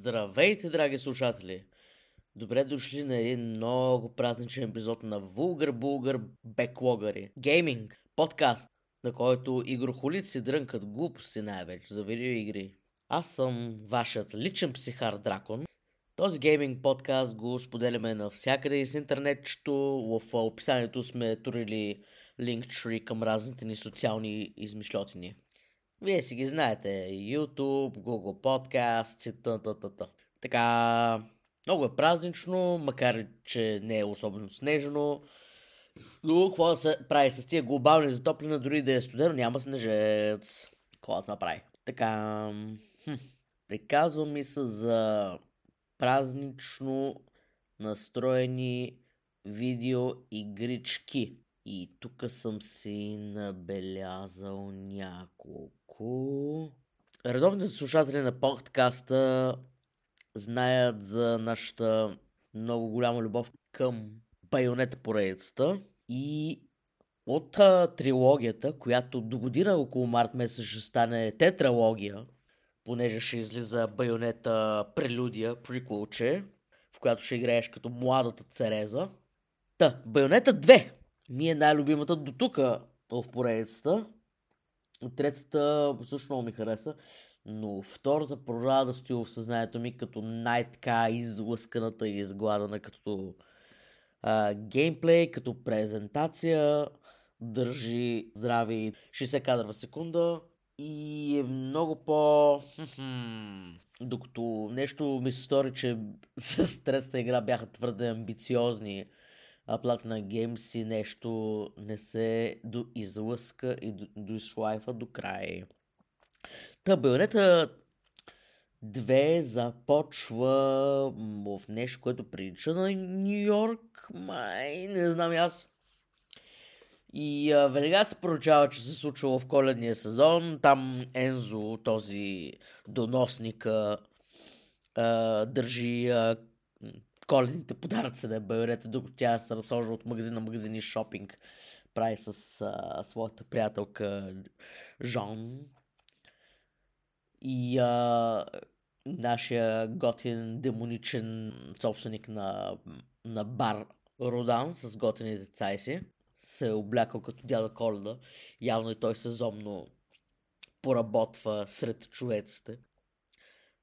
Здравейте, драги слушатели! Добре дошли на един много празничен епизод на Вулгар Булгар Беклогари. Гейминг, подкаст, на който игрохолици дрънкат глупости най-вече за видеоигри. Аз съм вашият личен психар Дракон. Този гейминг подкаст го споделяме навсякъде из интернетчето. В описанието сме турили линктрee към разните ни социални измишлетини. Вие си ги знаете. YouTube, Google Podcasts и т.т. Така, много е празнично, макар че не е особено снежно. Но какво да се прави с тия глобални затопляния, дори да е студено, няма снежец. Какво да се направи? Така, хм, приказвам ми се за празнично настроени видеоигрички. И тук съм си набелязал няколко. Редовните слушатели на подкаста знаят за нашата много голяма любов към байонета поредицата и от а, трилогията, която до година около март месец ще стане тетралогия, понеже ще излиза байонета прелюдия, приколче, в която ще играеш като младата Цереза. Та, байонета 2 ми е най-любимата до тук в поредицата. Третата също много ми хареса, но втората продължава да стои в съзнанието ми като най-така излъсканата и изгладана като а, геймплей, като презентация, държи здрави 60 кадра в секунда и е много по... Докато нещо ми се стори, че с третата игра бяха твърде амбициозни а Platinum Games и нещо не се до излъска и до, до край. Та Байонета 2 започва в нещо, което прилича на Нью Йорк, май, не знам аз. И а, веднага се поручава, че се случва в коледния сезон. Там Ензо, този доносник, а, държи а, коледните подаръци на Байонета, докато тя се разхожда от магазин на магазин и шопинг. Прави с а, своята приятелка Жон. И а, нашия готин демоничен собственик на, на бар Родан с готини деца си се е облякал като дядо Коледа. Явно и той сезонно поработва сред човеците.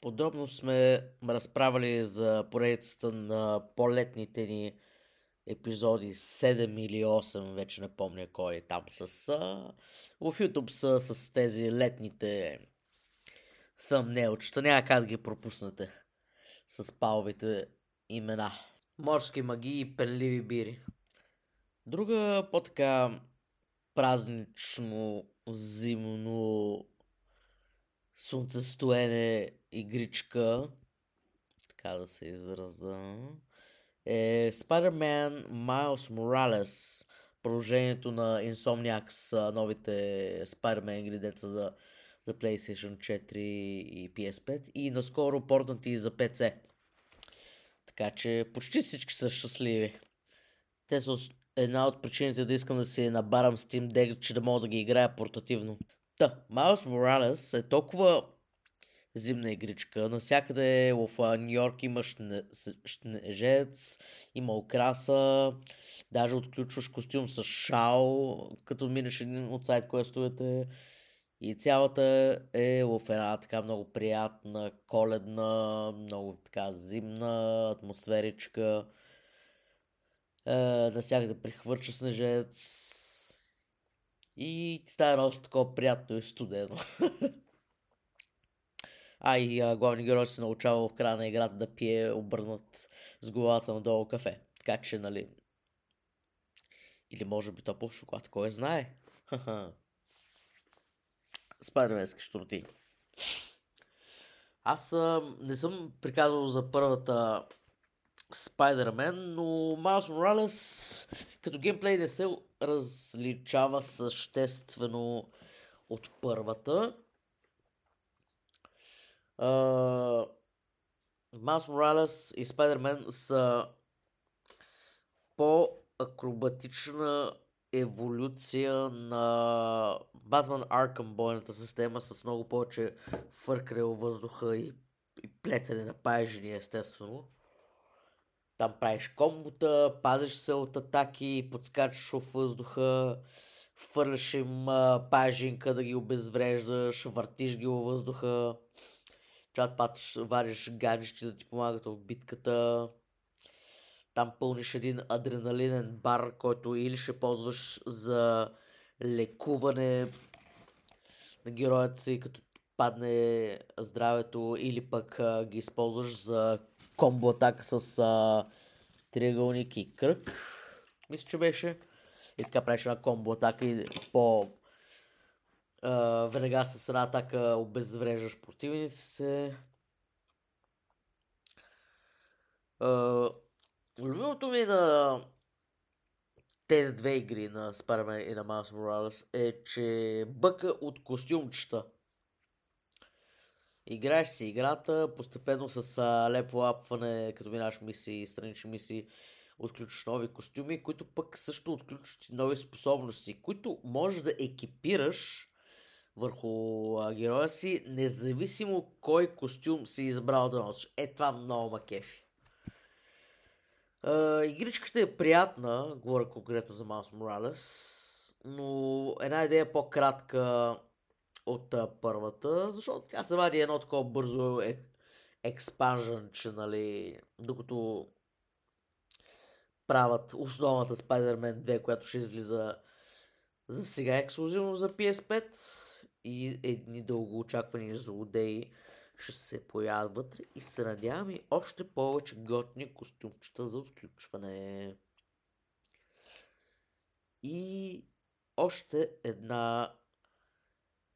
Подробно сме разправили за поредицата на по-летните ни епизоди 7 или 8, вече не помня кой е там с... В YouTube са с тези летните thumbnailчета, няма как да ги пропуснете с паловите имена. Морски магии и пенливи бири. Друга по-така празнично, зимно слънцестоене игричка, така да се израза, е Spider-Man Miles Morales, продължението на Insomniacs, новите Spider-Man игри, деца за, за PlayStation 4 и PS5 и наскоро портнати за PC. Така че почти всички са щастливи. Те са една от причините да искам да си набарам Steam Deck, че да мога да ги играя портативно. Та, Miles Morales е толкова зимна игричка. Насякъде в Нью Йорк има снежец, има украса, даже отключваш костюм с шал, като минеш един от сайт квестовете. И цялата е в една така много приятна, коледна, много така зимна атмосферичка. Е, насякъде прихвърча снежец. И става едно такова приятно и студено. А и а, главният герой се научава в края на играта да пие обърнат с главата надолу кафе. Така че, нали... Или може би топъл шоколад, кой знае? Спайдерменски штурти. Аз а, не съм приказал за първата Спайдермен, но Майлз Моралес като геймплей не се различава съществено от първата. Майлз Моралес и Спайдермен са по-акробатична еволюция на Batman Arkham бойната система с много повече фъркане въздуха и плетене на паяжини, естествено. Там правиш комбота, пазиш се от атаки, подскачаш в въздуха, фърляш им пажинка да ги обезвреждаш, въртиш ги във въздуха, чат патиш, вариш гаджети да ти помагат в битката. Там пълниш един адреналинен бар, който или ще ползваш за лекуване на героят си, като падне здравето, или пък а, ги използваш за комбо атака с а, триъгълник и кръг. Мисля, че беше. И така правиш една комбо атака и по а, веднага с една атака обезвреждаш противниците. А, любимото ми на тези две игри на Spider-Man и на Miles Morales е, че бъка от костюмчета. Играеш си играта, постепенно с а, лепо апване, като минаш мисии, странични мисии, отключваш нови костюми, които пък също отключват и нови способности, които можеш да екипираш върху героя си, независимо кой костюм си избрал да носиш. Е, това много макефи. Uh, игричката е приятна, говоря конкретно за Маус Моралес, но една идея по-кратка от uh, първата, защото тя се вади едно такова бързо е, експанжен, че нали, докато правят основната Spider-Man 2, която ще излиза за сега ексклюзивно за PS5 и едни дълго очаквани злодеи ще се появят вътре и се надявам и още повече готни костюмчета за отключване. И още една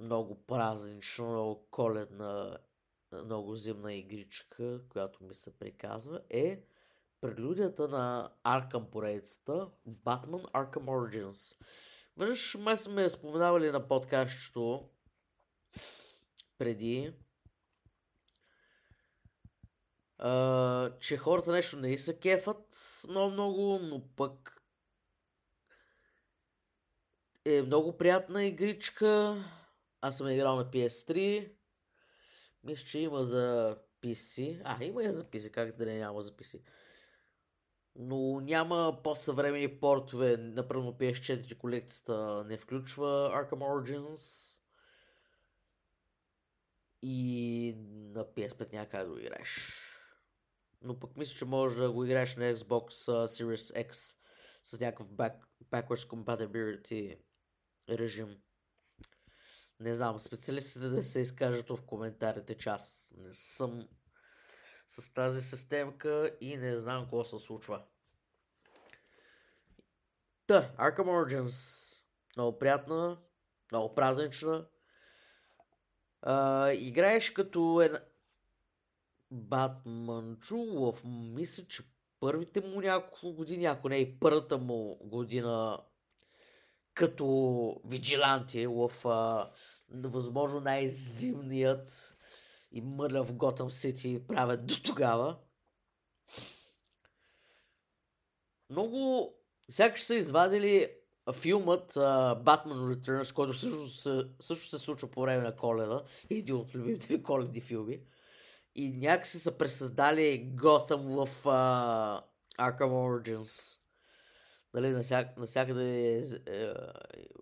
много празнична, много коледна, много зимна игричка, която ми се приказва, е прелюдията на Arkham поредицата Batman Arkham Origins. Веднъж май сме споменавали на подкастчето преди, а, че хората нещо не са кефат много-много, но пък е много приятна игричка. Аз съм играл на PS3. Мисля, че има за PC. А, има и за PC, как да не няма за PC. Но няма по-съвремени портове. Например, PS4 колекцията не включва Arkham Origins. И на PS5 няма как да го играеш но пък мисля, че можеш да го играеш на Xbox Series X с някакъв back, backwards compatibility режим. Не знам, специалистите да се изкажат в коментарите, че аз не съм с тази системка и не знам какво се случва. Та, Arkham Origins. Много приятна, много празнична. Uh, играеш като една, Батманчулов, мисля, че първите му няколко години, ако не и първата му година като виджиланти в а, възможно най-зимният и мърляв Готъм Сити правят до тогава. Много сякаш са извадили филмът Batman Returns, който също се, също се случва по време на коледа. Един от любимите ми коледни филми и някакси са пресъздали Гоtham в uh, Arkham Origins. Нали, насяк, насякъде е, е,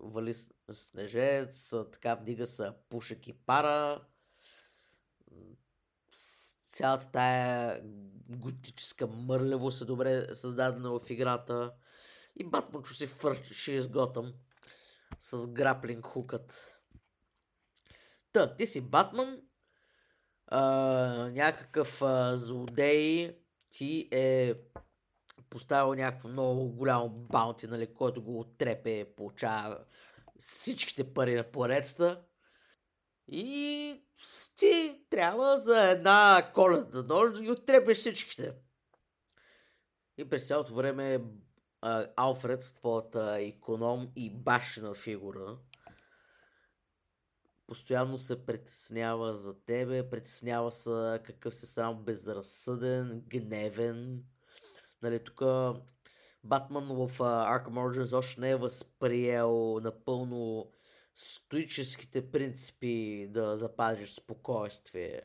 вали снежец, така вдига се пушек и пара. Цялата тая готическа мърлевост е добре създадена в играта. И Батман че си фърши с Готъм с граплинг хукът. Та, ти си Батман, а, някакъв а, злодей ти е поставил някакво много голямо баунти, нали, който го отрепе, получава всичките пари на поредата. И ти трябва за една коледна нощ да ги отрепеш всичките. И през цялото време Алфред, твоята економ и башена фигура, постоянно се притеснява за тебе, притеснява се какъв си станал безразсъден, гневен. Нали, тук Батман в Arkham Origins още не е възприел напълно стоическите принципи да запазиш спокойствие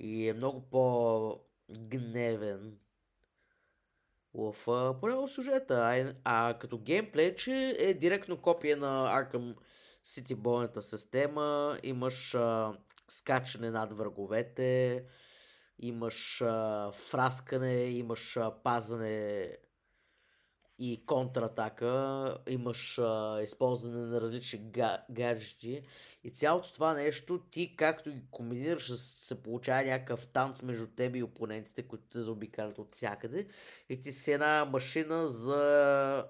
и е много по-гневен в поне в сюжета. А, а като геймплей, че е директно копия на Arkham City бойната система. Имаш а, скачане над враговете, имаш а, фраскане, имаш а, пазане и контратака, имаш а, използване на различни га- гаджети. И цялото това нещо ти както ги комбинираш се получава някакъв танц между теб и опонентите, които те заобикалят от всякъде. И ти си една машина за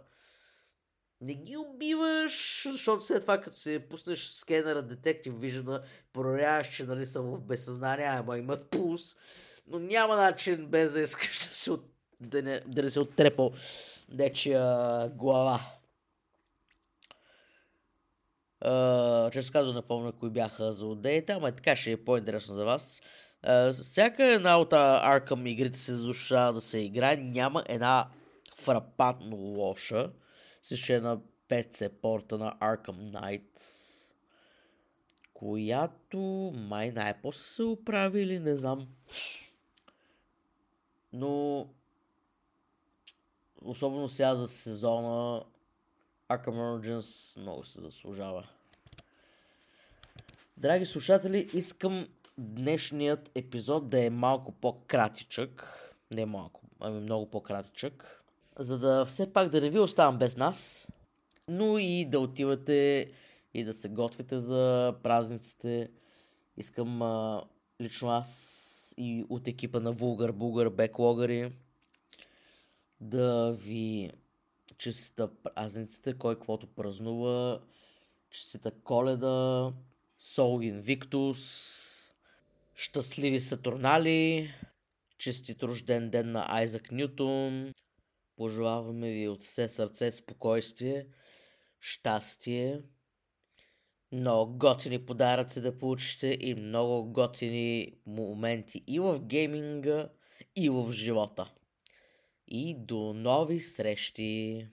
не ги убиваш, защото след това като си пуснеш скенера детектив вижда, проверяваш, че нали са в безсъзнание, ама имат пулс, но няма начин без да искаш да, си от... да, не, да не се оттрепал нечия глава. Uh, често казвам, не помня кои бяха злодеите, ама така ще е по-интересно за вас. Uh, всяка една от Arkham игрите се заслужава да се играе. Няма една фрапантно лоша. Също е на PC порта на Arkham Knight, която май най-после се оправи или не знам. Но особено сега за сезона Arkham Origins много се заслужава. Драги слушатели, искам днешният епизод да е малко по-кратичък. Не малко, ами много по-кратичък. За да все пак да не ви оставам без нас, но и да отивате и да се готвите за празниците. Искам а, лично аз и от екипа на Vulgar Bulgar Backlogger да ви честита празниците, кой каквото празнува, честита коледа, Сол Invictus, щастливи Сатурнали, честит рожден ден на Айзак Нютон, пожелаваме ви от все сърце спокойствие, щастие, много готини подаръци да получите и много готини моменти и в гейминга, и в живота. И до нови срещи!